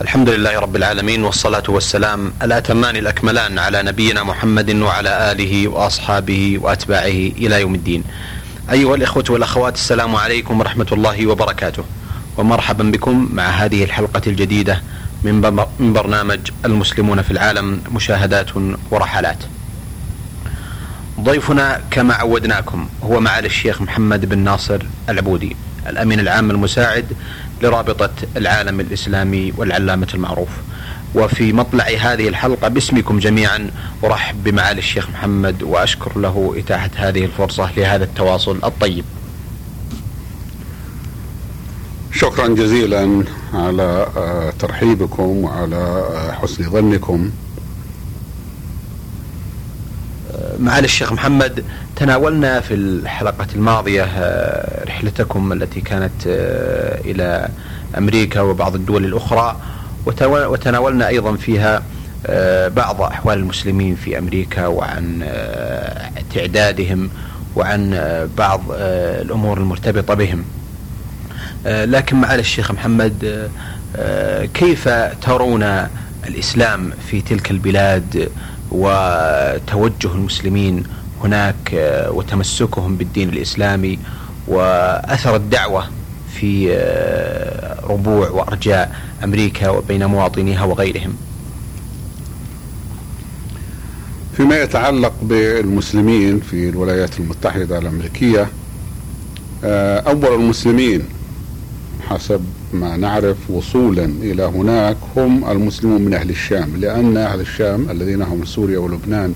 الحمد لله رب العالمين والصلاة والسلام الأتمان الأكملان على نبينا محمد وعلى آله وأصحابه وأتباعه إلى يوم الدين. أيها الإخوة والأخوات السلام عليكم ورحمة الله وبركاته. ومرحبا بكم مع هذه الحلقة الجديدة من برنامج المسلمون في العالم مشاهدات ورحلات. ضيفنا كما عودناكم هو معالي الشيخ محمد بن ناصر العبودي الأمين العام المساعد لرابطة العالم الإسلامي والعلامة المعروف. وفي مطلع هذه الحلقة باسمكم جميعا أرحب بمعالي الشيخ محمد وأشكر له إتاحة هذه الفرصة لهذا التواصل الطيب. شكرا جزيلا على آه، ترحيبكم وعلى آه، حسن ظنكم. معالي الشيخ محمد تناولنا في الحلقة الماضية آه، رحلتكم التي كانت آه، إلى أمريكا وبعض الدول الأخرى وتناولنا أيضا فيها آه، بعض أحوال المسلمين في أمريكا وعن تعدادهم وعن بعض الأمور المرتبطة بهم. لكن معالي الشيخ محمد كيف ترون الإسلام في تلك البلاد؟ وتوجه المسلمين هناك آه، وتمسكهم بالدين الإسلامي وأثر الدعوة في آه، ربوع وأرجاء أمريكا وبين مواطنيها وغيرهم. فيما يتعلق بالمسلمين في الولايات المتحدة الأمريكية آه، أول المسلمين حسب ما نعرف وصولا إلى هناك هم المسلمون من أهل الشام لأن أهل الشام الذين هم سوريا ولبنان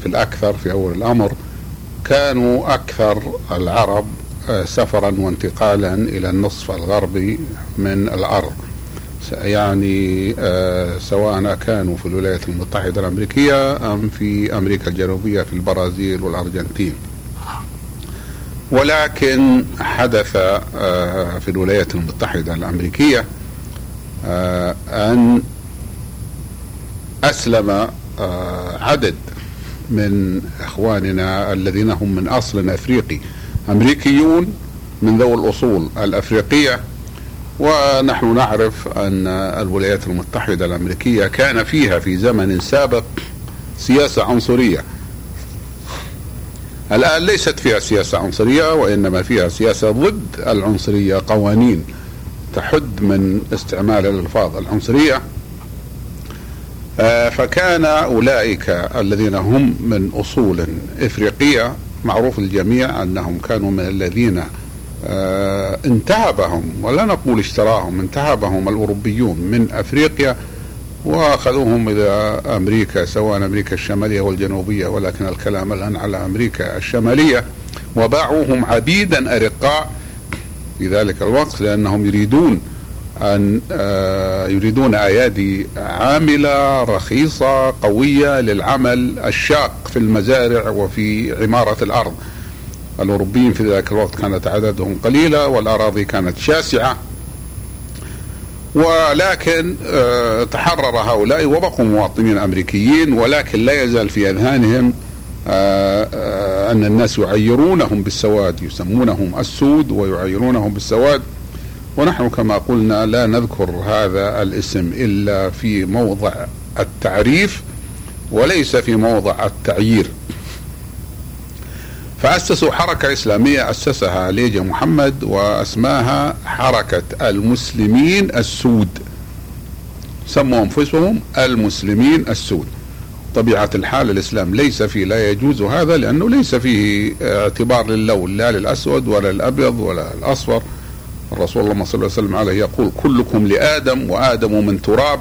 في الأكثر في أول الأمر كانوا أكثر العرب آه، سفرا وانتقالا إلى النصف الغربي من الأرض. يعني آه، سواء كانوا في الولايات المتحدة الأمريكية أم في أمريكا الجنوبية في البرازيل والأرجنتين. ولكن حدث آه، في الولايات المتحدة الأمريكية آه، أن أسلم آه، عدد من إخواننا الذين هم من أصل أفريقي أمريكيون من ذوي الأصول الأفريقية. ونحن نعرف أن الولايات المتحدة الأمريكية كان فيها في زمن سابق سياسة عنصرية. الآن ليست فيها سياسة عنصرية وإنما فيها سياسة ضد العنصرية قوانين تحد من استعمال الألفاظ العنصرية. آه، فكان أولئك الذين هم من أصول إفريقية معروف الجميع أنهم كانوا من الذين آه، انتهبهم ولا نقول اشتراهم انتهبهم الأوروبيون من أفريقيا وأخذوهم إلى أمريكا سواء أمريكا الشمالية والجنوبية ولكن الكلام الآن على أمريكا الشمالية وباعوهم عبيدا أرقاء في ذلك الوقت لأنهم يريدون أن آه، يريدون أيادي عاملة رخيصة قوية للعمل الشاق في المزارع وفي عمارة الأرض. الأوروبيين في ذلك الوقت كانت عددهم قليلة والأراضي كانت شاسعة ولكن آه، تحرر هؤلاء وبقوا مواطنين أمريكيين ولكن لا يزال في أذهانهم آه، آه، أن الناس يعيرونهم بالسواد يسمونهم السود ويعيرونهم بالسواد. ونحن كما قلنا لا نذكر هذا الاسم إلا في موضع التعريف وليس في موضع التعيير. فأسسوا حركة إسلامية أسسها ليجا محمد وأسماها حركة المسلمين السود. سموا أنفسهم المسلمين السود. طبيعة الحال الإسلام ليس فيه لا يجوز هذا لأنه ليس فيه اعتبار للون لا للأسود ولا الأبيض ولا الأصفر الرسول الله صلى الله عليه وسلم عليه يقول كلكم لآدم وآدم من تراب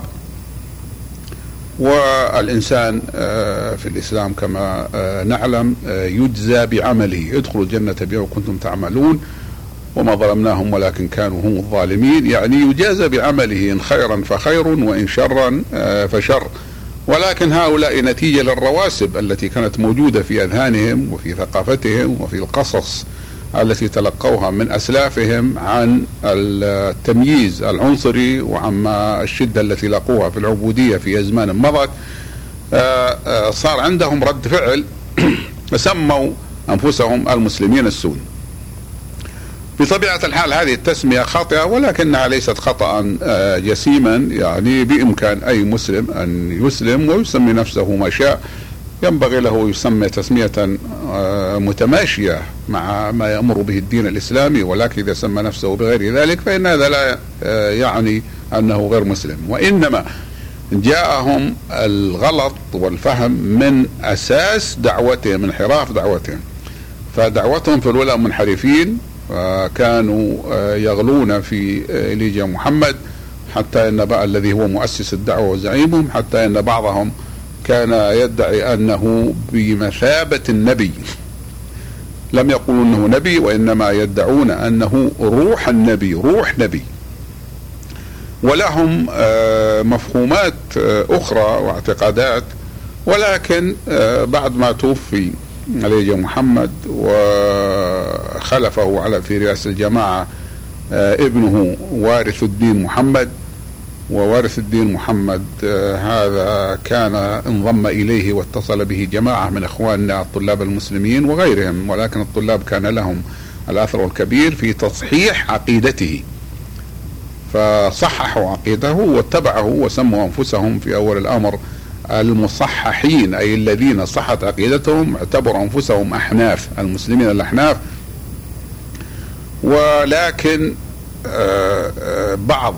والإنسان آه، في الإسلام كما آه، نعلم آه، يجزى بعمله. ادخلوا الجنة بما كنتم تعملون وما ظلمناهم ولكن كانوا هم الظالمين. يعني يجازى بعمله إن خيرا فخير وإن شرا فشر. ولكن هؤلاء نتيجة للرواسب التي كانت موجودة في أذهانهم وفي ثقافتهم وفي القصص. التي تلقوها من أسلافهم عن التمييز العنصري وعما الشدة التي لقوها في العبودية في أزمان مضت آه، آه، صار عندهم رد فعل سموا أنفسهم المسلمين السود بطبيعة الحال هذه التسمية خاطئة ولكنها ليست خطأ آه، جسيما يعني بإمكان أي مسلم أن يسلم ويسمي نفسه ما شاء. ينبغي له يسمى تسمية آه، متماشية مع ما يأمر به الدين الإسلامي ولكن إذا سمى نفسه بغير ذلك فإن هذا لا آه، يعني أنه غير مسلم. وإنما جاءهم الغلط والفهم من أساس دعوتهم انحراف دعوتهم. فدعوتهم في الأولى منحرفين كانوا آه، يغلون في إليجا محمد حتى إن بقى الذي هو مؤسس الدعوة وزعيمهم حتى إن بعضهم كان يدعي أنه بمثابة النبي. لم يقولوا إنه نبي وإنما يدعون أنه روح النبي روح نبي. ولهم آه، مفهومات آه، أخرى واعتقادات. ولكن بعد ما توفي عليه محمد وخلفه على في رئاسة الجماعة آه، ابنه وارث الدين محمد ووارث الدين محمد آه، هذا كان انضم إليه واتصل به جماعة من إخواننا الطلاب المسلمين وغيرهم ولكن الطلاب كان لهم الأثر الكبير في تصحيح عقيدته. فصححوا عقيدته واتبعه وسموا أنفسهم في أول الأمر المصححين أي الذين صحت عقيدتهم اعتبروا أنفسهم أحناف المسلمين الأحناف. ولكن آه، آه، بعض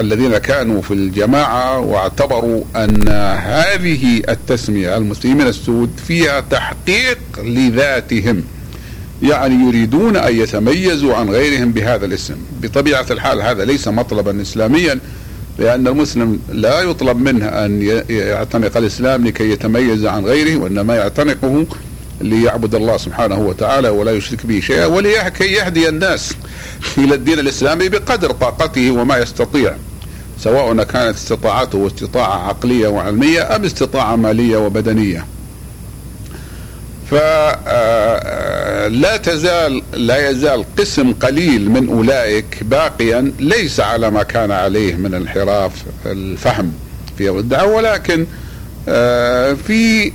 الذين كانوا في الجماعة واعتبروا أن هذه التسمية المسلمين السود فيها تحقيق لذاتهم. يعني يريدون أن يتميزوا عن غيرهم بهذا الاسم. بطبيعة الحال هذا ليس مطلبا إسلاميا لأن المسلم لا يطلب منه أن يعتنق الإسلام لكي يتميز عن غيره وإنما يعتنقه ليعبد الله سبحانه وتعالى ولا يشرك به شيئا ولكي يهدي الناس إلى الدين الإسلامي بقدر طاقته وما يستطيع سواء كانت استطاعته استطاعة عقلية وعلمية أم استطاعة مالية وبدنية. فلا تزال لا يزال قسم قليل من أولئك باقيا ليس على ما كان عليه من انحراف الفهم في الدعوه ولكن آه، في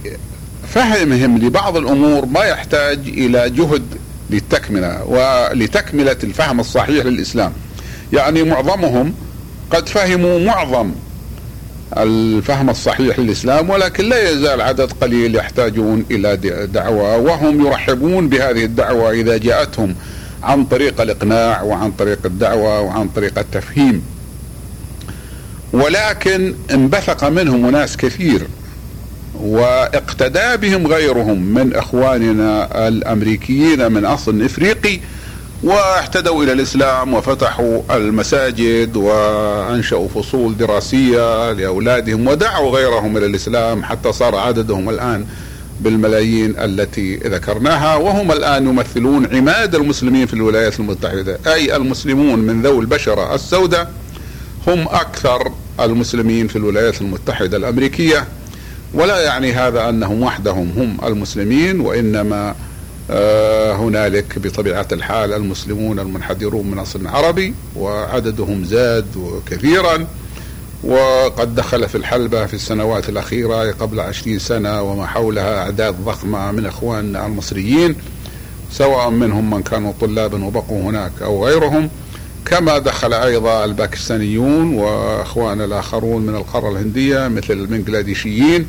فهمهم لبعض الأمور ما يحتاج إلى جهد للتكملة ولتكملة الفهم الصحيح للإسلام. يعني معظمهم قد فهموا معظم الفهم الصحيح للإسلام ولكن لا يزال عدد قليل يحتاجون إلى دعوة وهم يرحبون بهذه الدعوة إذا جاءتهم عن طريق الإقناع وعن طريق الدعوة وعن طريق التفهيم. ولكن انبثق منهم ناس كثير واقتدى بهم غيرهم من إخواننا الأمريكيين من أصل إفريقي واهتدوا إلى الإسلام وفتحوا المساجد وأنشأوا فصول دراسية لأولادهم ودعوا غيرهم إلى الإسلام حتى صار عددهم الآن بالملايين التي ذكرناها وهم الآن يمثلون عماد المسلمين في الولايات المتحدة. أي المسلمون من ذوي البشرة السوداء هم أكثر المسلمين في الولايات المتحدة الأمريكية. ولا يعني هذا أنهم وحدهم هم المسلمين وإنما آه، هنالك بطبيعة الحال المسلمون المنحدرون من أصل عربي وعددهم زاد كثيرا وقد دخل في الحلبة في السنوات الأخيرة قبل عشرين سنة وما حولها أعداد ضخمة من أخواننا المصريين سواء منهم من كانوا طلابا وبقوا هناك أو غيرهم. كما دخل أيضا الباكستانيون وأخواننا الآخرون من القارة الهندية مثل البنغلاديشيين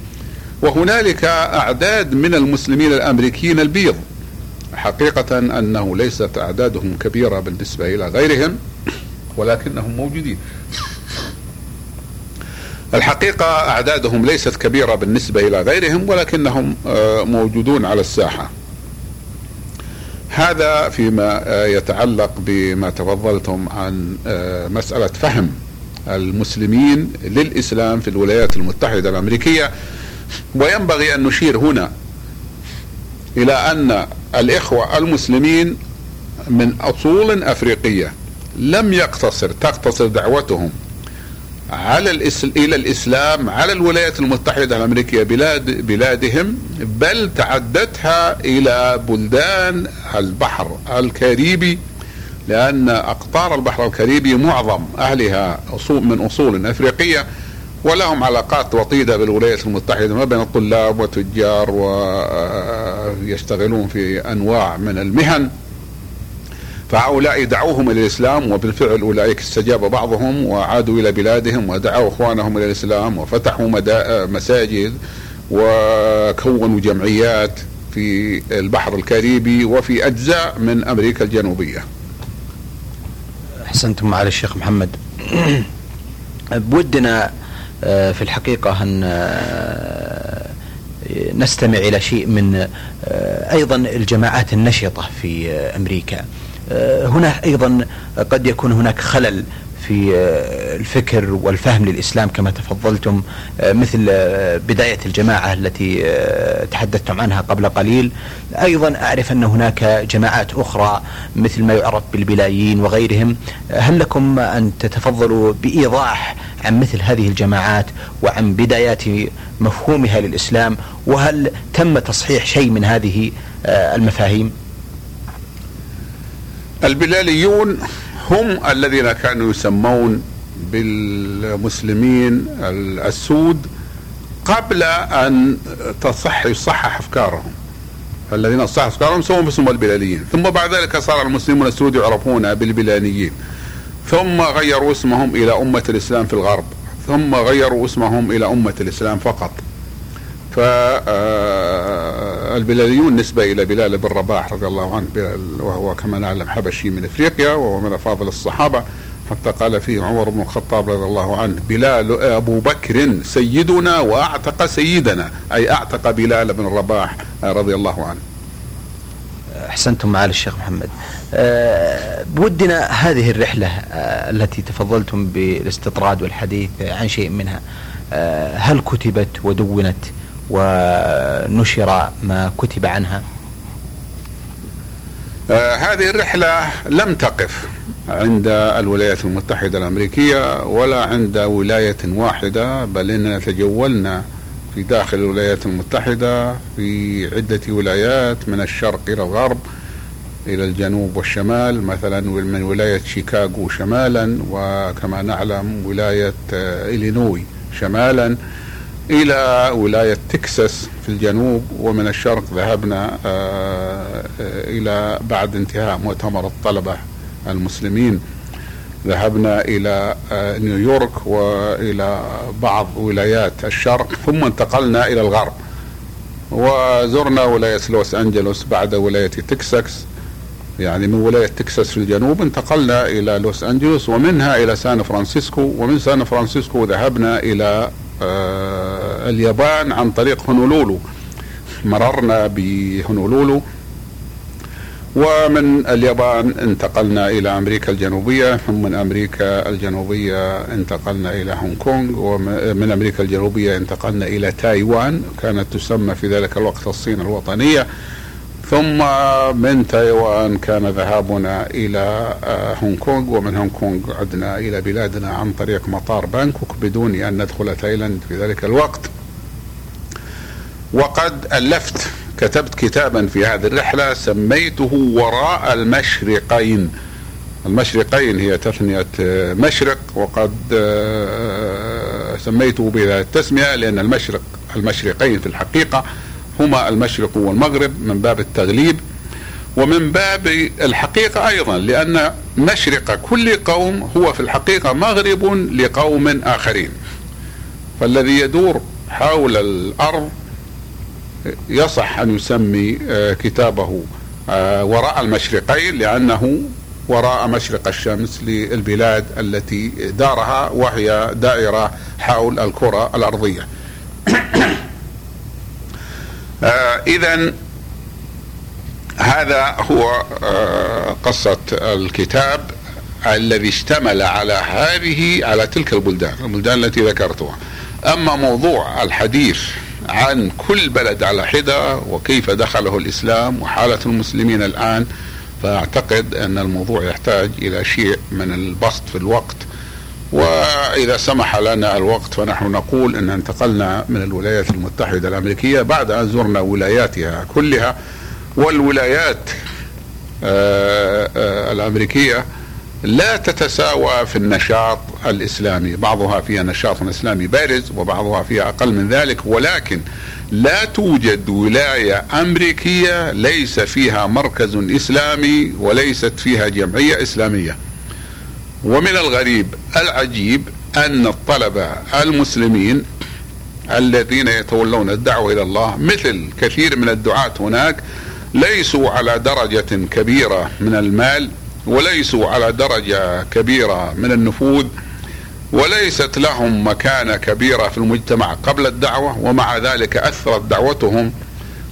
وهنالك أعداد من المسلمين الأمريكيين البيض. حقيقة أنه ليست أعدادهم كبيرة بالنسبة إلى غيرهم ولكنهم موجودين. الحقيقة أعدادهم ليست كبيرة بالنسبة إلى غيرهم ولكنهم آه، موجودون على الساحة. هذا فيما آه، يتعلق بما تفضلتم عن آه، مسألة فهم المسلمين للإسلام في الولايات المتحدة الأمريكية. وينبغي أن نشير هنا إلى أن الإخوة المسلمين من أصول أفريقية لم يقتصر تقتصر دعوتهم على الإسل... إلى الإسلام على الولايات المتحدة الأمريكية بلاد بلادهم بل تعدتها إلى بلدان البحر الكاريبي لأن أقطار البحر الكاريبي معظم أهلها أصول من أصول أفريقية ولهم علاقات وطيدة بالولايات المتحدة ما بين الطلاب وتجار ويشتغلون في أنواع من المهن. فهؤلاء دعوهم إلى الإسلام وبالفعل أولئك استجاب بعضهم وعادوا إلى بلادهم ودعوا إخوانهم إلى الإسلام وفتحوا مساجد وكونوا جمعيات في البحر الكاريبي وفي أجزاء من أمريكا الجنوبية. أحسنتم معالي الشيخ محمد. بودنا آه، في الحقيقة أن آه، نستمع إلى شيء من آه، أيضا الجماعات النشطة في أمريكا. هنا أيضا قد يكون هناك خلل في آه، الفكر والفهم للإسلام كما تفضلتم آه، مثل آه، بداية الجماعة التي تحدثتم عنها قبل قليل. أيضا أعرف أن هناك جماعات أخرى مثل ما يعرف بالبلايين وغيرهم. هل لكم أن تتفضلوا بإيضاح عن مثل هذه الجماعات وعن بدايات مفهومها للإسلام؟ وهل تم تصحيح شيء من هذه المفاهيم؟ البلاليون هم الذين كانوا يسمون بالمسلمين السود قبل أن تصح يصحح أفكارهم. الذين صحح أفكارهم سموا باسم البلاليين. ثم بعد ذلك صار المسلمون السود يعرفون بالبلانيين ثم غيروا اسمهم إلى أمة الإسلام في الغرب. ثم غيروا اسمهم إلى أمة الإسلام فقط. فالبلاليون نسبة إلى بلال بن رباح رضي الله عنه وهو كما نعلم حبشي من إفريقيا وهو من أفاضل الصحابة. حتى قال فيه عمر بن الخطاب رضي الله عنه بلال أبو بكر سيدنا وأعتق سيدنا. أي أعتق بلال بن رباح رضي الله عنه. أحسنتم معالي الشيخ محمد. أه بودنا هذه الرحلة أه التي تفضلتم بالاستطراد والحديث عن شيء منها. أه هل كتبت ودونت؟ ونشر ما كتب عنها؟ آه هذه الرحلة لم تقف عند الولايات المتحدة الأمريكية ولا عند ولاية واحدة بل إننا تجولنا في داخل الولايات المتحدة في عدة ولايات من الشرق إلى الغرب إلى الجنوب والشمال مثلا من ولاية شيكاغو شمالا وكما نعلم ولاية آه، إلينوي شمالا. إلى ولاية تكساس في الجنوب ومن الشرق ذهبنا آه، إلى بعد انتهاء مؤتمر الطلبة المسلمين. ذهبنا إلى آه، نيويورك وإلى بعض ولايات الشرق ثم انتقلنا إلى الغرب. وزرنا ولاية لوس أنجلوس بعد ولاية تكساس. يعني من ولاية تكساس في الجنوب انتقلنا إلى لوس أنجلوس ومنها إلى سان فرانسيسكو. ومن سان فرانسيسكو ذهبنا إلى آه، اليابان عن طريق هونولولو. مررنا بهونولولو. ومن اليابان انتقلنا إلى أمريكا الجنوبية. ثم من أمريكا الجنوبية انتقلنا إلى هونغ كونغ. ومن أمريكا الجنوبية انتقلنا إلى تايوان. كانت تسمى في ذلك الوقت الصين الوطنية. ثم من تايوان كان ذهابنا إلى آه، هونغ كونغ. ومن هونغ كونغ عدنا إلى بلادنا عن طريق مطار بانكوك بدون أن ندخل تايلاند في ذلك الوقت. وقد ألفت كتبت كتابا في هذه الرحلة سميته وراء المشرقين. المشرقين هي تثنية آه، مشرق وقد آه، سميته بهذه التسمية لأن المشرق المشرقين في الحقيقة هما المشرق والمغرب من باب التغليب ومن باب الحقيقة أيضا لأن مشرق كل قوم هو في الحقيقة مغرب لقوم آخرين. فالذي يدور حول الأرض يصح أن يسمي آه، كتابه آه، وراء المشرقين لأنه وراء مشرق الشمس للبلاد التي دارها وهي دائرة حول الكرة الأرضية. آه اذا هذا هو قصة الكتاب الذي اشتمل على هذه على تلك البلدان البلدان التي ذكرتها. أما موضوع الحديث عن كل بلد على حدة وكيف دخله الإسلام وحالة المسلمين الآن. فأعتقد أن الموضوع يحتاج إلى شيء من البسط في الوقت. وإذا سمح لنا الوقت فنحن نقول أن انتقلنا من الولايات المتحدة الأمريكية بعد أن زرنا ولاياتها كلها. والولايات آه، آه، الأمريكية لا تتساوى في النشاط الإسلامي، بعضها فيها نشاط إسلامي بارز وبعضها فيها أقل من ذلك ولكن لا توجد ولاية أمريكية ليس فيها مركز إسلامي وليست فيها جمعية إسلامية. ومن الغريب العجيب أن الطلبة المسلمين الذين يتولون الدعوة إلى الله مثل كثير من الدعاة هناك ليسوا على درجة كبيرة من المال وليسوا على درجة كبيرة من النفوذ وليست لهم مكانة كبيرة في المجتمع قبل الدعوة ومع ذلك أثرت دعوتهم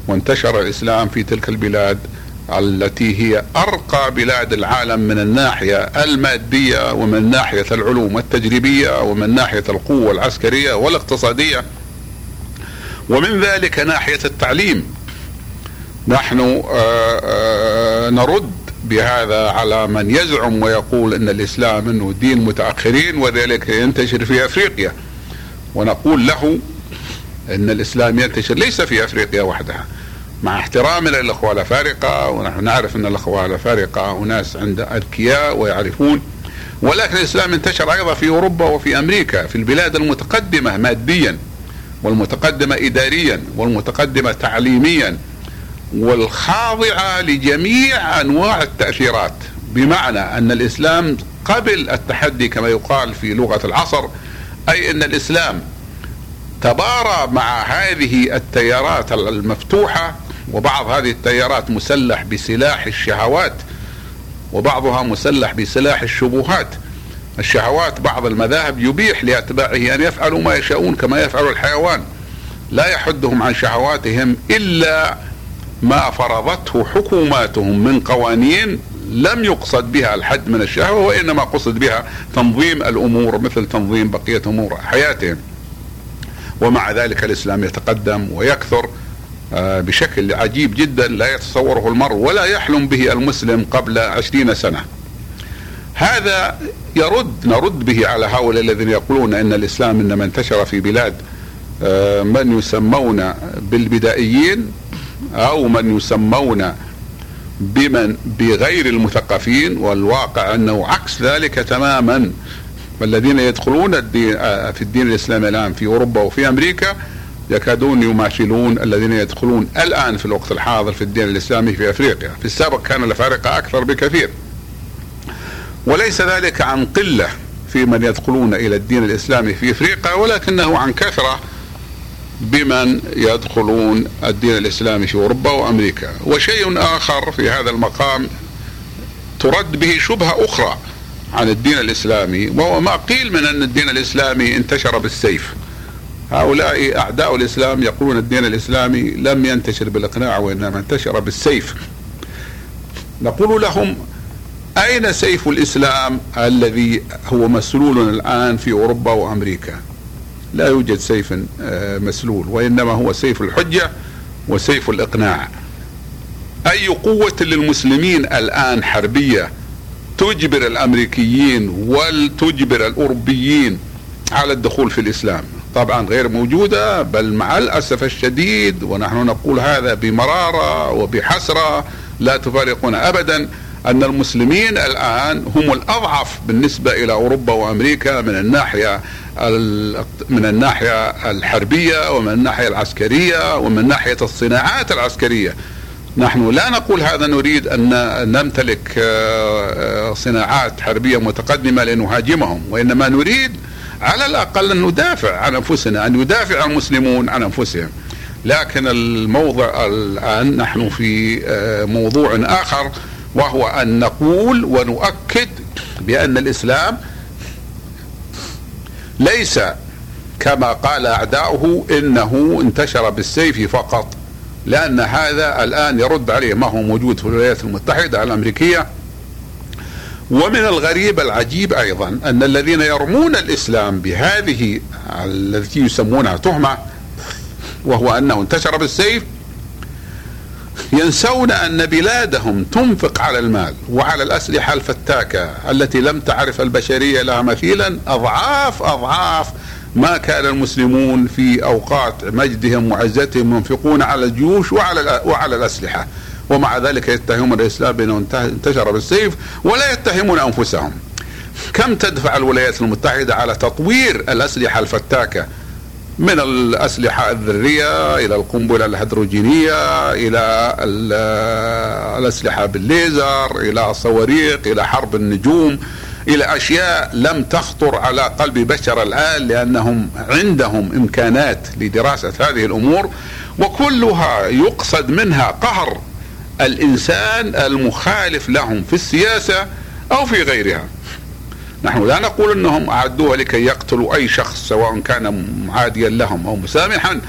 وانتشر الإسلام في تلك البلاد التي هي أرقى بلاد العالم من الناحية المادية ومن ناحية العلوم التجريبية ومن ناحية القوة العسكرية والاقتصادية ومن ذلك ناحية التعليم. نحن آه، آه، نرد بهذا على من يزعم ويقول إن الإسلام إنه دين متأخرين وذلك ينتشر في أفريقيا. ونقول له إن الإسلام ينتشر ليس في أفريقيا وحدها. مع احترامنا للأخوة الافارقه ونحن نعرف إن الأخوة الافارقه أناس عند أذكياء ويعرفون. ولكن الإسلام انتشر أيضا في أوروبا وفي أمريكا في البلاد المتقدمة ماديا والمتقدمة اداريا والمتقدمة تعليميا. والخاضعة لجميع أنواع التأثيرات بمعنى أن الإسلام قبل التحدي كما يقال في لغة العصر أي أن الإسلام تبارى مع هذه التيارات المفتوحة وبعض هذه التيارات مسلح بسلاح الشهوات وبعضها مسلح بسلاح الشبهات. الشهوات بعض المذاهب يبيح لأتباعه أن يفعلوا ما يشاءون كما يفعل الحيوان. لا يحدهم عن شهواتهم إلا ما فرضته حكوماتهم من قوانين لم يقصد بها الحد من الشهوة وإنما قصد بها تنظيم الأمور مثل تنظيم بقية أمور حياتهم. ومع ذلك الإسلام يتقدم ويكثر آه، بشكل عجيب جدا لا يتصوره المرء ولا يحلم به المسلم قبل عشرين سنة. هذا يرد نرد به على هؤلاء الذين يقولون إن الإسلام إنما انتشر في بلاد آه، من يسمون بالبدائيين أو من يسمون بمن بغير المثقفين والواقع أنه عكس ذلك تماما والذين يدخلون الدين آه، في الدين الإسلامي الآن في أوروبا وفي أمريكا يكادون يماثلون الذين يدخلون الآن في الوقت الحاضر في الدين الإسلامي في أفريقيا، في السابق كان الفارقه أكثر بكثير. وليس ذلك عن قلة في من يدخلون إلى الدين الإسلامي في أفريقيا ولكنه عن كثرة بمن يدخلون الدين الإسلامي في أوروبا وأمريكا. وشيء آخر في هذا المقام ترد به شبهة أخرى عن الدين الإسلامي وهو ما قيل من أن الدين الإسلامي انتشر بالسيف. هؤلاء أعداء الإسلام يقولون الدين الإسلامي لم ينتشر بالإقناع وإنما انتشر بالسيف. نقول لهم أين سيف الإسلام الذي هو مسلول الآن في أوروبا وأمريكا؟ لا يوجد سيف آه، مسلول وإنما هو سيف الحجة وسيف الإقناع. أي قوة للمسلمين الآن حربية تجبر الأمريكيين وتجبر الأوروبيين على الدخول في الإسلام؟ طبعا غير موجودة بل مع الأسف الشديد ونحن نقول هذا بمرارة وبحسرة لا تفارقنا أبدا. أن المسلمين الآن هم الأضعف بالنسبة إلى أوروبا وأمريكا من الناحية من الناحية الحربية ومن الناحية العسكرية ومن ناحية الصناعات العسكرية. نحن لا نقول هذا نريد أن نمتلك آه، آه، صناعات حربية متقدمة لنهاجمهم وإنما نريد على الأقل أن ندافع عن أنفسنا أن يدافع المسلمون عن أنفسهم. لكن الموضع الآن نحن في آه، موضوع آخر وهو أن نقول ونؤكد بأن الإسلام ليس كما قال أعداؤه إنه انتشر بالسيف فقط لأن هذا الآن يرد عليه ما هو موجود في الولايات المتحدة الأمريكية. ومن الغريب العجيب أيضا أن الذين يرمون الإسلام بهذه التي يسمونها تهمة وهو أنه انتشر بالسيف ينسون أن بلادهم تنفق على المال وعلى الأسلحة الفتاكة التي لم تعرف البشرية لها مثيلا. أضعاف أضعاف ما كان المسلمون في أوقات مجدهم وعزتهم ينفقون على الجيوش وعلى وعلى الأسلحة. ومع ذلك يتهمون الاسلام بانه انتشر بالسيف ولا يتهمون أنفسهم. كم تدفع الولايات المتحدة على تطوير الأسلحة الفتاكة؟ من الأسلحة الذرية إلى القنبلة الهيدروجينية إلى الأسلحة بالليزر إلى الصواريخ إلى حرب النجوم إلى أشياء لم تخطر على قلب بشر الآن لأنهم عندهم إمكانات لدراسة هذه الأمور وكلها يقصد منها قهر الإنسان المخالف لهم في السياسة أو في غيرها. نحن لا نقول إنهم أعدوها لكي يقتلوا أي شخص سواء كان معاديا لهم أو مسامحا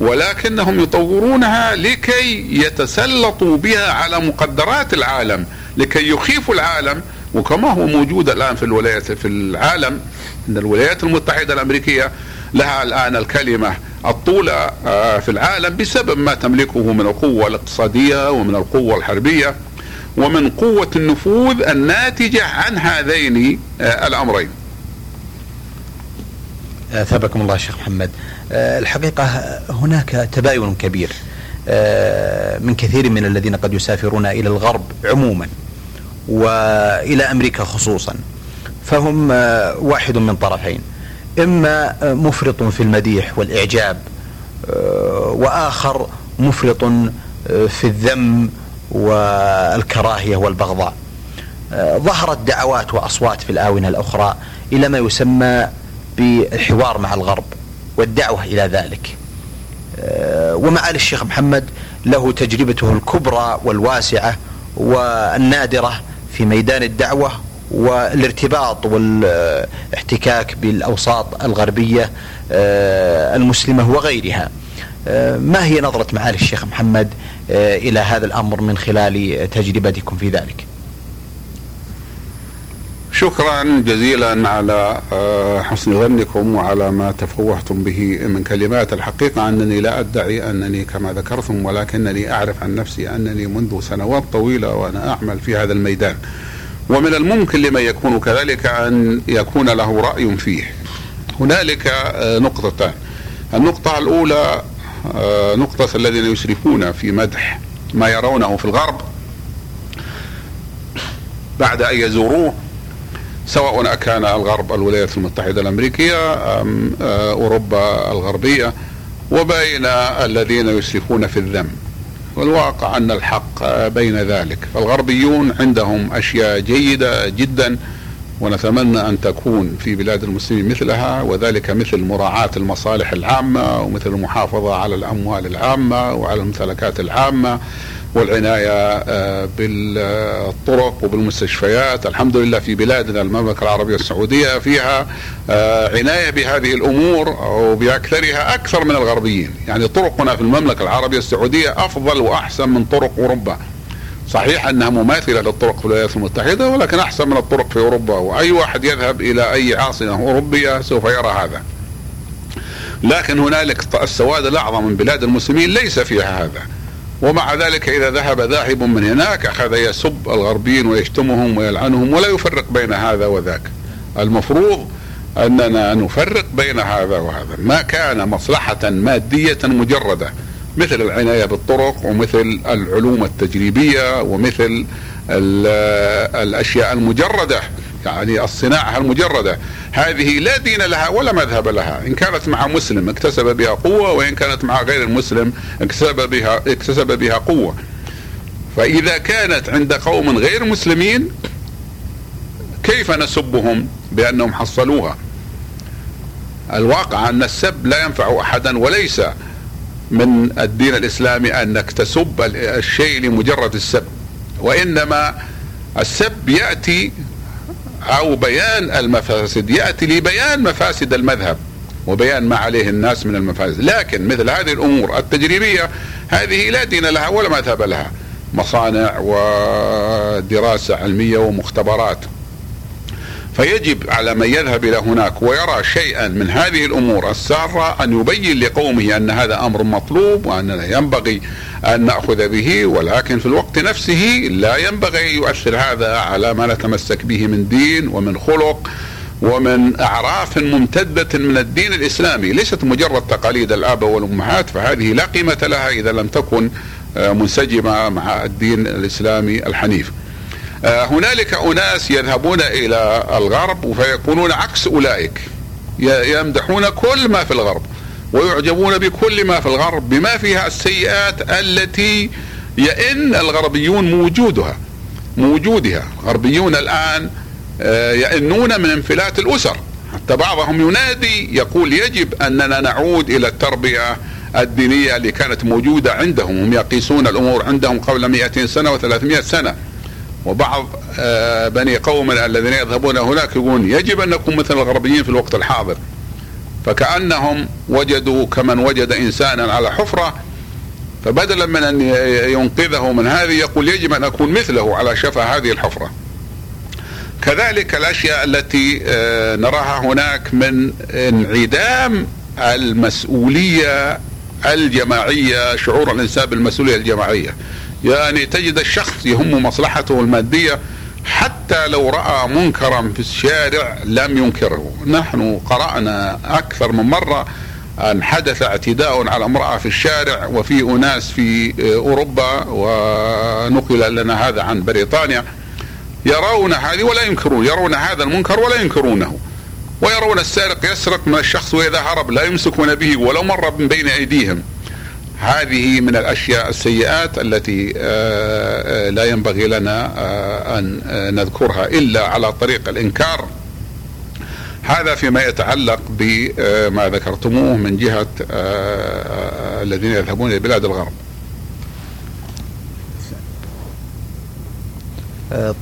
ولكنهم يطورونها لكي يتسلطوا بها على مقدرات العالم لكي يخيفوا العالم. وكما هو موجود الآن في الولايات في العالم إن الولايات المتحدة الأمريكية لها الآن الكلمة الطولة آه، في العالم بسبب ما تملكه من القوة الاقتصادية ومن القوة الحربية. ومن قوة النفوذ الناتجة عن هذين آه، الأمرين. أثابكم الله شيخ محمد. آه، الحقيقة هناك تباين كبير آه، من كثير من الذين قد يسافرون إلى الغرب عموما وإلى أمريكا خصوصا فهم واحد من طرفين. إما مفرط في المديح والإعجاب وآخر مفرط في الذم والكراهية والبغضاء. آه، ظهرت دعوات وأصوات في الآونة الأخرى إلى ما يسمى بالحوار مع الغرب والدعوة إلى ذلك. آه، ومعالي الشيخ محمد له تجربته الكبرى والواسعة والنادرة في ميدان الدعوة والارتباط والاحتكاك بالأوساط الغربية آه، المسلمة وغيرها. ما هي نظرة معالي الشيخ محمد إلى هذا الأمر من خلال تجربتكم في ذلك. شكرا جزيلا على آه، حسن ظنكم وعلى ما تفوهتم به من كلمات. الحقيقة أنني لا أدعي أنني كما ذكرتم ولكنني أعرف عن نفسي أنني منذ سنوات طويلة وأنا أعمل في هذا الميدان. ومن الممكن لمن يكون كذلك أن يكون له رأي فيه. هنالك آه، نقطتان. النقطة الأولى آه، نقطة الذين يسرفون في مدح ما يرونه في الغرب. بعد أن يزوروه سواء أكان الغرب الولايات المتحدة الأمريكية أم آه، أوروبا الغربية وبين الذين يسرفون في الذم. والواقع أن الحق بين ذلك. فالغربيون عندهم أشياء جيدة جدا. ونتمنى أن تكون في بلاد المسلمين مثلها وذلك مثل مراعاة المصالح العامة ومثل المحافظة على الأموال العامة وعلى الممتلكات العامة والعناية آه، بالطرق وبالمستشفيات، الحمد لله في بلادنا المملكة العربية السعودية فيها آه، عناية بهذه الأمور وبأكثرها أكثر من الغربيين، يعني طرقنا في المملكة العربية السعودية أفضل وأحسن من طرق أوروبا. صحيح أنها مماثلة للطرق في الولايات المتحدة ولكن أحسن من الطرق في أوروبا وأي واحد يذهب إلى أي عاصمة أوروبية سوف يرى هذا. لكن هنالك السواد الأعظم من بلاد المسلمين ليس فيها هذا. ومع ذلك إذا ذهب ذاهب من هناك أخذ يسب الغربيين ويشتمهم ويلعنهم ولا يفرق بين هذا وذاك. المفروض أننا نفرق بين هذا وهذا، ما كان مصلحة مادية مجردة مثل العناية بالطرق ومثل العلوم التجريبية ومثل الأشياء المجردة يعني الصناعة المجردة. هذه لا دين لها ولا مذهب لها. إن كانت مع مسلم اكتسب بها قوة وإن كانت مع غير المسلم اكتسب بها اكتسب بها قوة. فإذا كانت عند قوم غير مسلمين كيف نسبهم بأنهم حصلوها؟ الواقع أن السب لا ينفع احدا وليس من الدين الإسلامي أنك تسب الشيء لمجرد السب وإنما السب يأتي أو بيان المفاسد يأتي لبيان مفاسد المذهب وبيان ما عليه الناس من المفاسد. لكن مثل هذه الأمور التجريبية هذه لا دين لها ولا مذهب لها مصانع ودراسة علمية ومختبرات. فيجب على من يذهب إلى هناك ويرى شيئا من هذه الأمور السارة أن يبين لقومه أن هذا أمر مطلوب واننا ينبغي أن نأخذ به ولكن في الوقت نفسه لا ينبغي أن يؤثر هذا على ما نتمسك به من دين ومن خلق ومن أعراف ممتدة من الدين الإسلامي. ليست مجرد تقاليد الآباء والأمهات فهذه لا قيمة لها إذا لم تكن منسجمة مع الدين الإسلامي الحنيف. هنالك أناس يذهبون إلى الغرب فيكونون عكس أولئك. يمدحون كل ما في الغرب ويعجبون بكل ما في الغرب بما فيها السيئات التي يئن الغربيون موجودها موجودها. الغربيون الآن آه، يئنون من انفلات الأسر. حتى بعضهم ينادي يقول يجب أننا نعود إلى التربية الدينية اللي كانت موجودة عندهم. هم يقيسون الأمور عندهم قبل 200 سنة و300 سنة. وبعض آه، بني قومنا الذين يذهبون هناك يقولون يجب أن نكون مثل الغربيين في الوقت الحاضر. فكأنهم وجدوا كمن وجد إنسانا على حفرة فبدلا من أن ينقذه من هذه يقول يجب أن أكون مثله على شفا هذه الحفرة. كذلك الأشياء التي آه، نراها هناك من انعدام المسؤولية الجماعية شعور الإنسان بالمسؤولية الجماعية. يعني تجد الشخص يهم مصلحته المادية حتى لو رأى منكرا في الشارع لم ينكره. نحن قرأنا أكثر من مرة أن حدث اعتداء على امرأة في الشارع وفي أناس في أوروبا ونقل لنا هذا عن بريطانيا. يرون هذه ولا ينكرون يرون هذا المنكر ولا ينكرونه. ويرون السارق يسرق من الشخص وإذا هرب لا يمسكون به ولو مر من بين أيديهم. هذه من الأشياء السيئات التي آه، آه، لا ينبغي لنا آه، أن نذكرها إلا على طريق الإنكار هذا فيما يتعلق بما ذكرتموه من جهة الذين يذهبون إلى بلاد الغرب.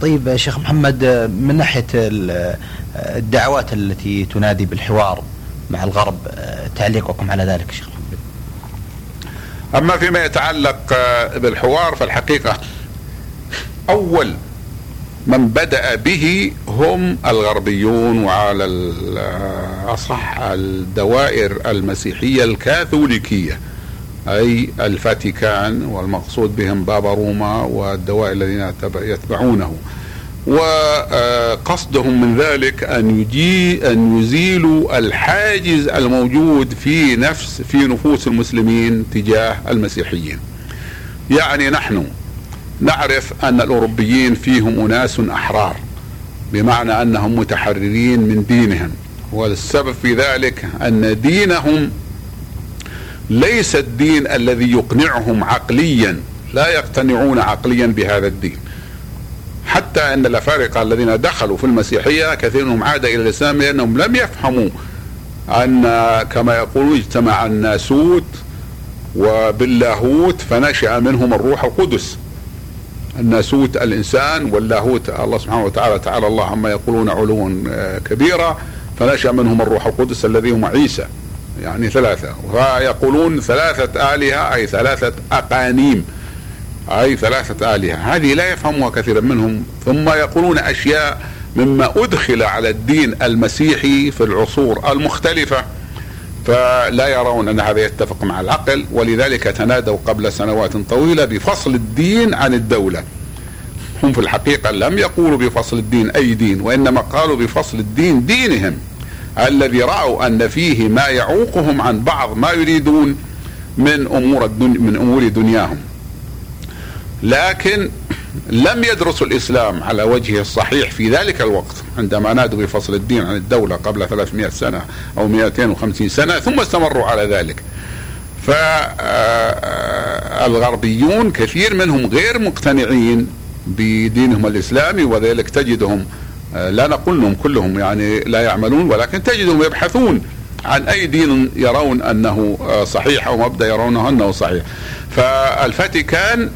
طيب شيخ محمد من ناحية الدعوات التي تنادي بالحوار مع الغرب تعليقكم على ذلك شيخ أما فيما يتعلق آه، بالحوار فالحقيقة أول من بدأ به هم الغربيون وعلى الأصح الدوائر المسيحية الكاثوليكية أي الفاتيكان والمقصود بهم بابا روما والدوائر الذين يتبعونه. وقصدهم من ذلك أن يجي أن يزيلوا الحاجز الموجود في نفس في نفوس المسلمين تجاه المسيحيين. يعني نحن نعرف أن الأوروبيين فيهم أناس أحرار بمعنى أنهم متحررين من دينهم والسبب في ذلك أن دينهم ليس الدين الذي يقنعهم عقليا لا يقتنعون عقليا بهذا الدين حتى أن الأفارقة الذين دخلوا في المسيحية كثير منهم عاد إلى الإسلام لأنهم لم يفهموا أن كما يقولون اجتمع الناسوت وباللاهوت فنشأ منهم الروح القدس. الناسوت الإنسان واللاهوت الله سبحانه وتعالى تعالى الله عما يقولون علوا كبيرا فنشأ منهم الروح القدس الذي هم عيسى يعني ثلاثة. فيقولون ثلاثة آلهة أي ثلاثة أقانيم. أي ثلاثة آلهة. هذه لا يفهمها كثيرا منهم ثم يقولون أشياء مما أدخل على الدين المسيحي في العصور المختلفة فلا يرون أن هذا يتفق مع العقل ولذلك تنادوا قبل سنوات طويلة بفصل الدين عن الدولة. هم في الحقيقة لم يقولوا بفصل الدين أي دين وإنما قالوا بفصل الدين دينهم الذي رأوا أن فيه ما يعوقهم عن بعض ما يريدون من أمور من أمور دنياهم. لكن لم يدرسوا الإسلام على وجهه الصحيح في ذلك الوقت عندما نادوا بفصل الدين عن الدولة قبل 300 سنة أو 250 سنة ثم استمروا على ذلك. فالغربيون كثير منهم غير مقتنعين بدينهم الإسلامي وذلك تجدهم لا نقول انهم كلهم يعني لا يعملون ولكن تجدهم يبحثون عن أي دين يرون أنه صحيح أو مبدأ يرونه أنه صحيح. فالفاتيكان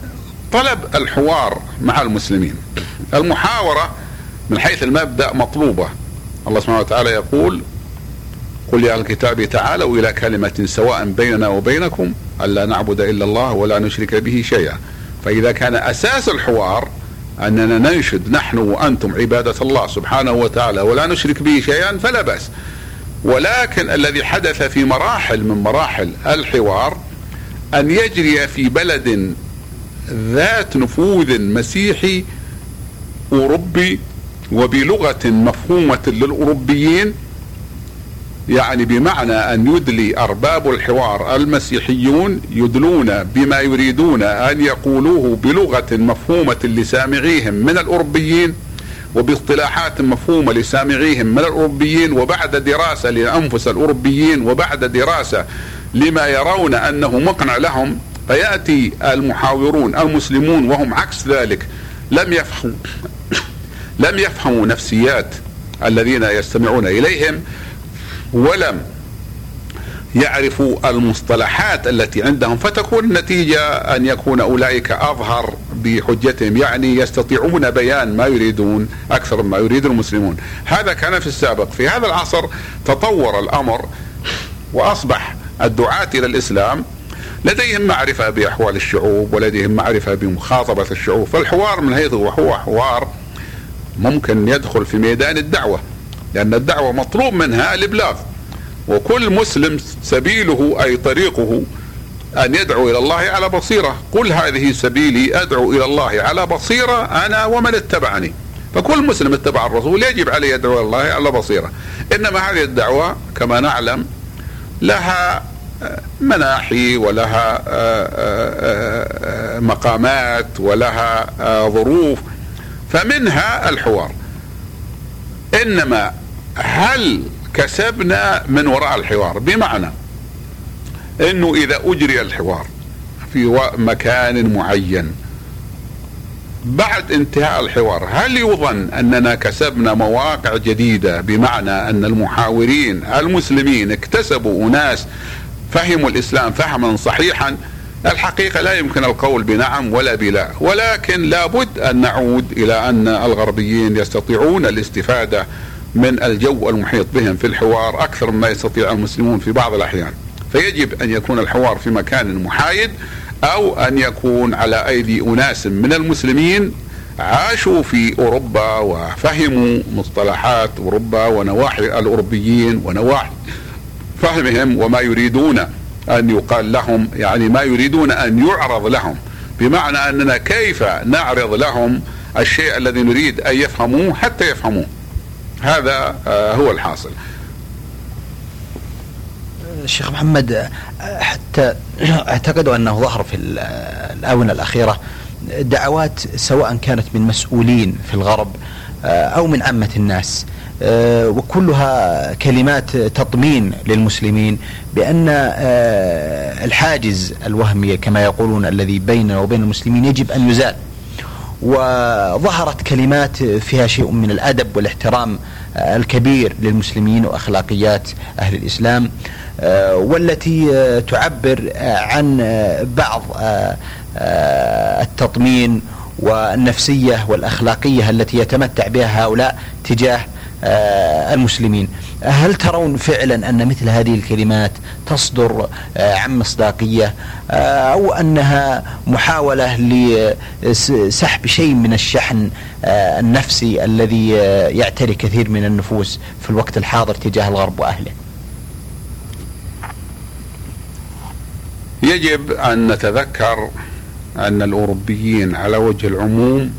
طلب الحوار مع المسلمين. المحاورة من حيث المبدأ مطلوبة. الله سبحانه وتعالى يقول قل يا الكتاب تعالوا إلى كلمة سواء بيننا وبينكم ألا نعبد إلا الله ولا نشرك به شيئا. فإذا كان أساس الحوار أننا ننشد نحن وأنتم عبادة الله سبحانه وتعالى ولا نشرك به شيئا فلا بأس. ولكن الذي حدث في مراحل من مراحل الحوار أن يجري في بلد ذات نفوذ مسيحي أوروبي وبلغة مفهومة للأوروبيين يعني بمعنى أن يدلي أرباب الحوار المسيحيون يدلون بما يريدون أن يقولوه بلغة مفهومة لسامعيهم من الأوروبيين وباصطلاحات مفهومة لسامعيهم من الأوروبيين وبعد دراسة لأنفس الأوروبيين وبعد دراسة لما يرون أنه مقنع لهم فيأتي المحاورون المسلمون وهم عكس ذلك. لم يفهموا لم يفهموا نفسيات الذين يستمعون إليهم ولم يعرفوا المصطلحات التي عندهم فتكون النتيجة أن يكون أولئك أظهر بحجتهم يعني يستطيعون بيان ما يريدون أكثر مما يريد المسلمون. هذا كان في السابق. في هذا العصر تطور الأمر وأصبح الدعاة إلى الإسلام لديهم معرفة بأحوال الشعوب ولديهم معرفة بمخاطبة الشعوب فالحوار من حيث هو حوار ممكن يدخل في ميدان الدعوة لأن الدعوة مطلوب منها الإبلاغ وكل مسلم سبيله أي طريقه أن يدعو إلى الله على بصيرة قل هذه سبيلي أدعو إلى الله على بصيرة أنا ومن اتبعني فكل مسلم اتبع الرسول يجب عليه يدعو إلى الله على بصيرة إنما هذه الدعوة كما نعلم لها مناحي ولها مقامات ولها ظروف. فمنها الحوار. إنما هل كسبنا من وراء الحوار؟ بمعنى إنه إذا أجري الحوار في مكان معين بعد انتهاء الحوار هل يظن أننا كسبنا مواقع جديدة؟ بمعنى أن المحاورين المسلمين اكتسبوا أناس فهموا الإسلام فهما صحيحا. الحقيقة لا يمكن القول بنعم ولا بلا ولكن لابد أن نعود إلى أن الغربيين يستطيعون الاستفادة من الجو المحيط بهم في الحوار أكثر مما يستطيع المسلمون في بعض الأحيان. فيجب أن يكون الحوار في مكان محايد أو أن يكون على أيدي أناس من المسلمين عاشوا في أوروبا وفهموا مصطلحات أوروبا ونواحي الأوروبيين ونواحي فهمهم وما يريدون أن يقال لهم يعني ما يريدون أن يعرض لهم. بمعنى أننا كيف نعرض لهم الشيء الذي نريد أن يفهموه حتى يفهموه؟ هذا آه، هو الحاصل. الشيخ محمد حتى اعتقدوا أنه ظهر في الآونة الأخيرة دعوات سواء كانت من مسؤولين في الغرب آه، أو من عامه الناس. آه، وكلها كلمات تطمين للمسلمين بأن الحاجز الوهمي كما يقولون الذي بيننا وبين المسلمين يجب أن يزال. وظهرت كلمات فيها شيء من الأدب والاحترام الكبير للمسلمين وأخلاقيات أهل الإسلام آه، والتي آه، تعبر آه، عن بعض التطمين والنفسية والأخلاقية التي يتمتع بها هؤلاء تجاه المسلمين. هل ترون فعلا أن مثل هذه الكلمات تصدر عن مصداقية أو أنها محاولة لسحب شيء من الشحن النفسي الذي يعتري كثير من النفوس في الوقت الحاضر تجاه الغرب وأهله؟ يجب أن نتذكر أن الأوروبيين على وجه العموم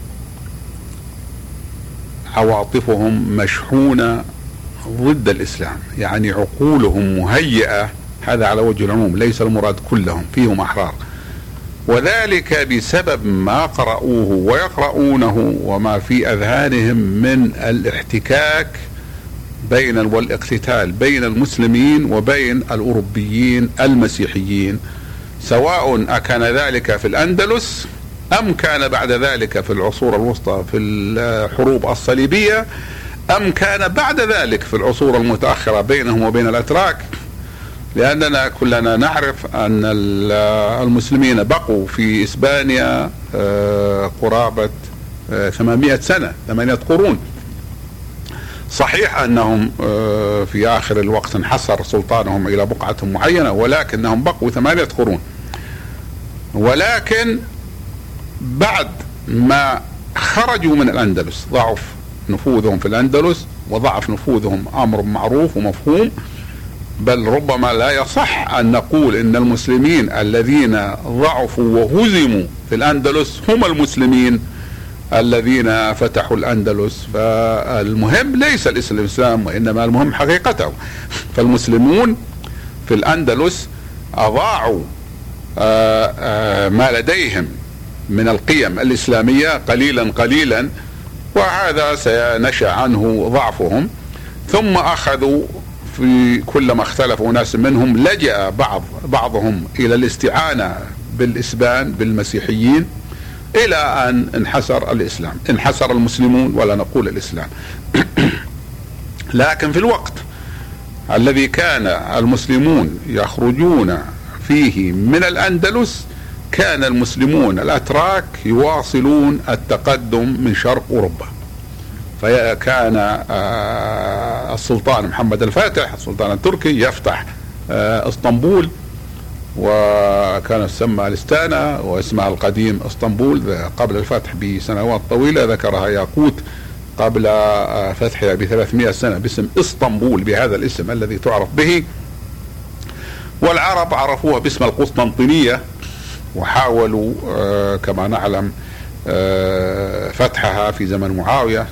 عواطفهم مشحونة ضد الإسلام. يعني عقولهم مهيئة هذا على وجه العموم ليس المراد كلهم فيهم أحرار. وذلك بسبب ما قرأوه ويقرؤونه وما في أذهانهم من الاحتكاك بين والإقتتال بين المسلمين وبين الأوروبيين المسيحيين. سواء أكان ذلك في الأندلس أم كان بعد ذلك في العصور الوسطى في الحروب الصليبية أم كان بعد ذلك في العصور المتأخرة بينهم وبين الأتراك. لأننا كلنا نعرف أن المسلمين بقوا في إسبانيا آه، قرابة 800 آه، سنة ثمانية قرون. صحيح أنهم آه، في آخر الوقت انحصر سلطانهم إلى بقعة معينة ولكنهم بقوا ثمانية قرون. ولكن بعد ما خرجوا من الأندلس ضعف نفوذهم في الأندلس وضعف نفوذهم أمر معروف ومفهوم بل ربما لا يصح أن نقول إن المسلمين الذين ضعفوا وهزموا في الأندلس هم المسلمين. الذين فتحوا الأندلس فالمهم ليس الإسلام وإنما المهم حقيقته. فالمسلمون في الأندلس أضاعوا آه، آه، ما لديهم من القيم الإسلامية قليلا قليلا وهذا سينشأ عنه ضعفهم. ثم أخذوا في كلما اختلفوا ناس منهم لجأ بعض بعضهم إلى الاستعانة بالإسبان بالمسيحيين. إلى أن انحسر الإسلام. انحسر المسلمون ولا نقول الإسلام. لكن في الوقت الذي كان المسلمون يخرجون فيه من الأندلس كان المسلمون الأتراك يواصلون التقدم من شرق أوروبا. فكان آه، السلطان محمد الفاتح السلطان التركي يفتح آه، إسطنبول. وكان تسمى الاستانا واسمها القديم اسطنبول قبل الفتح بسنوات طويلة. ذكرها ياقوت قبل آه، فتحها ب 300 سنة باسم اسطنبول بهذا الاسم الذي تعرف به. والعرب عرفوها باسم القسطنطينية وحاولوا كما نعلم فتحها في زمن معاوية.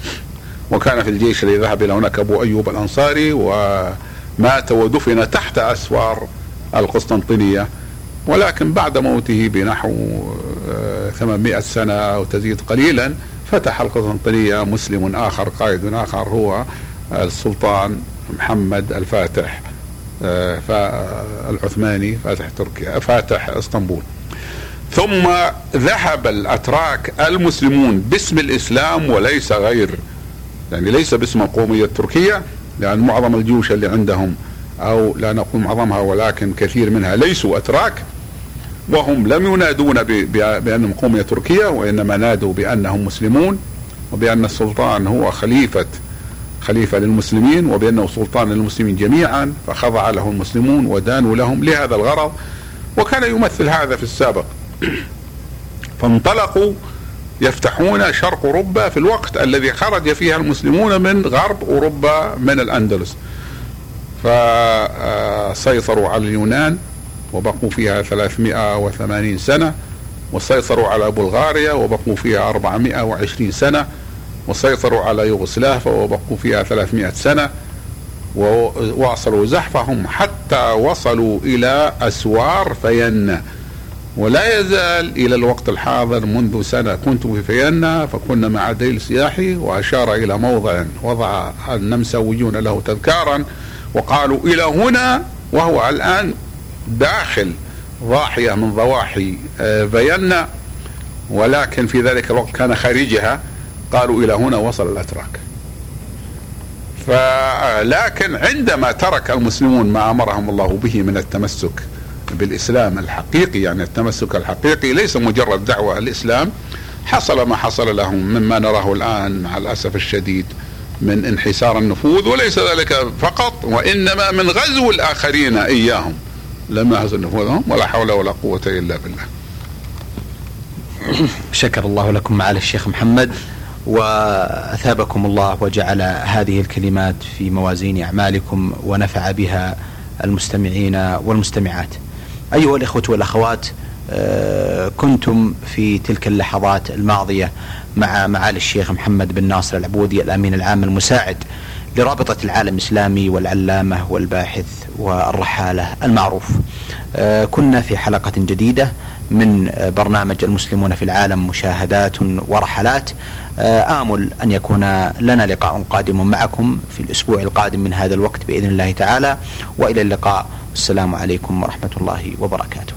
وكان في الجيش الذي ذهب إلى هناك أبو أيوب الأنصاري ومات ودفن تحت أسوار القسطنطينية. ولكن بعد موته بنحو 800 آه، سنة أو تزيد قليلا فتح القسطنطينية مسلم آخر قائد آخر هو السلطان محمد الفاتح آه، العثماني فاتح تركيا فاتح إسطنبول. ثم ذهب الأتراك المسلمون باسم الإسلام وليس غير يعني ليس باسم القومية التركية لأن معظم الجيوش اللي عندهم أو لا نقول معظمها ولكن كثير منها ليسوا أتراك وهم لم ينادون بأنهم قومية تركية وإنما نادوا بأنهم مسلمون وبأن السلطان هو خليفة خليفة للمسلمين وبأنه سلطان للمسلمين جميعا فخضع له المسلمون ودانوا لهم لهذا الغرض وكان يمثل هذا في السابق. فانطلقوا يفتحون شرق أوروبا في الوقت الذي خرج فيها المسلمون من غرب أوروبا من الأندلس. فسيطروا على اليونان وبقوا فيها 380 سنة وسيطروا على بلغاريا وبقوا فيها 420 سنة وسيطروا على يوغوسلافيا وبقوا فيها 300 سنة وواصلوا زحفهم حتى وصلوا إلى أسوار فينا ولا يزال إلى الوقت الحاضر منذ سنة كنت في فيينا فكنا مع ديل سياحي وأشار إلى موضع وضع النمساويون له تذكارا وقالوا إلى هنا وهو الآن داخل ضاحية من ضواحي آه، فيينا ولكن في ذلك الوقت كان خارجها. قالوا إلى هنا وصل الأتراك. فلكن عندما ترك المسلمون ما أمرهم الله به من التمسك بالإسلام الحقيقي يعني التمسك الحقيقي ليس مجرد دعوة الإسلام حصل ما حصل لهم مما نراه الآن مع الأسف الشديد. من انحسار النفوذ وليس ذلك فقط وإنما من غزو الآخرين إياهم لم يهزوا نفوذهم ولا حول ولا قوة إلا بالله. شكر الله لكم معالي الشيخ محمد وأثابكم الله وجعل هذه الكلمات في موازين أعمالكم ونفع بها المستمعين والمستمعات. أيها الإخوة والأخوات آه، كنتم في تلك اللحظات الماضية مع معالي الشيخ محمد بن ناصر العبودي الأمين العام المساعد لرابطة العالم الإسلامي والعلامة والباحث والرحالة المعروف. آه، كنا في حلقة جديدة من برنامج المسلمون في العالم مشاهدات ورحلات. آه، آمل أن يكون لنا لقاء قادم معكم في الأسبوع القادم من هذا الوقت بإذن الله تعالى. وإلى اللقاء. السلام عليكم ورحمة الله وبركاته.